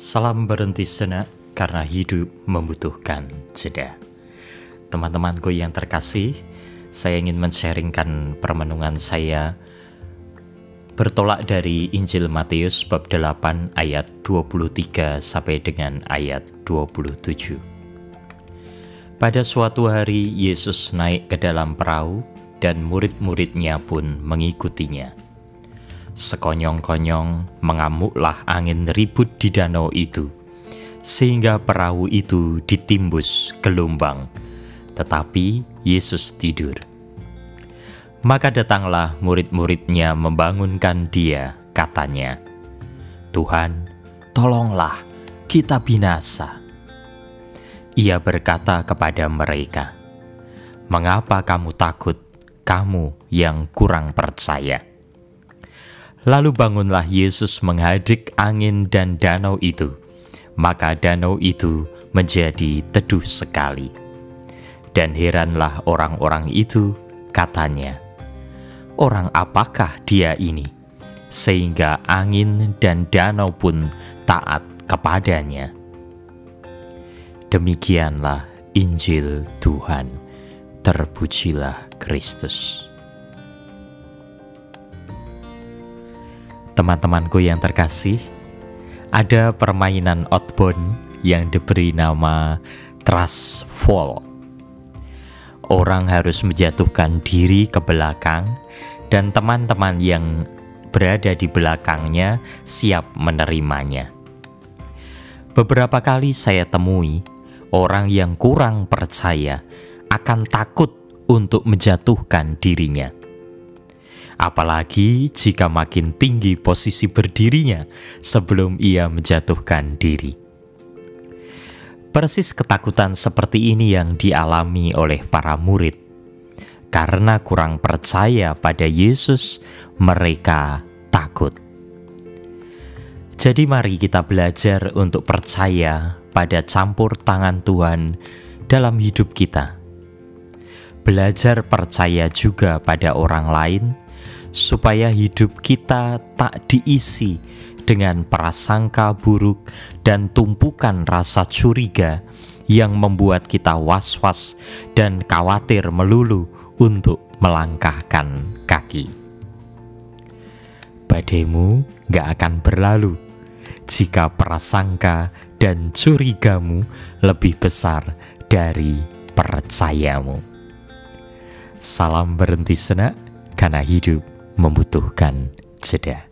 Salam berhenti senak karena hidup membutuhkan jeda. Teman-temanku yang terkasih, saya ingin men-sharingkan permenungan saya bertolak dari Injil Matius bab 8 ayat 23 sampai dengan ayat 27. Pada suatu hari Yesus naik ke dalam perahu dan murid-muridnya pun mengikutinya. Sekonyong-konyong mengamuklah angin ribut di danau itu, sehingga perahu itu ditimbus gelombang, tetapi Yesus tidur. Maka datanglah murid-muridnya membangunkan dia, katanya, Tuhan, tolonglah, kita binasa. Ia berkata kepada mereka, Mengapa kamu takut, kamu yang kurang percaya? Lalu bangunlah Yesus menghadik angin dan danau itu, maka danau itu menjadi teduh sekali. Dan heranlah orang-orang itu, katanya, Orang apakah dia ini? Sehingga angin dan danau pun taat kepadanya. Demikianlah Injil Tuhan. Terpujilah Kristus. Teman-temanku yang terkasih, ada permainan outbound yang diberi nama trust fall. Orang harus menjatuhkan diri ke belakang dan teman-teman yang berada di belakangnya siap menerimanya. Beberapa kali saya temui orang yang kurang percaya akan takut untuk menjatuhkan dirinya. Apalagi jika makin tinggi posisi berdirinya sebelum ia menjatuhkan diri. Persis ketakutan seperti ini yang dialami oleh para murid. Karena kurang percaya pada Yesus, mereka takut. Jadi, mari kita belajar untuk percaya pada campur tangan Tuhan dalam hidup kita. Belajar percaya juga pada orang lain, supaya hidup kita tak diisi dengan prasangka buruk dan tumpukan rasa curiga yang membuat kita was-was dan khawatir melulu untuk melangkahkan kaki. Badaimu gak akan berlalu jika prasangka dan curigamu lebih besar dari percayamu. Salam berhenti senak karena hidup membutuhkan jeda.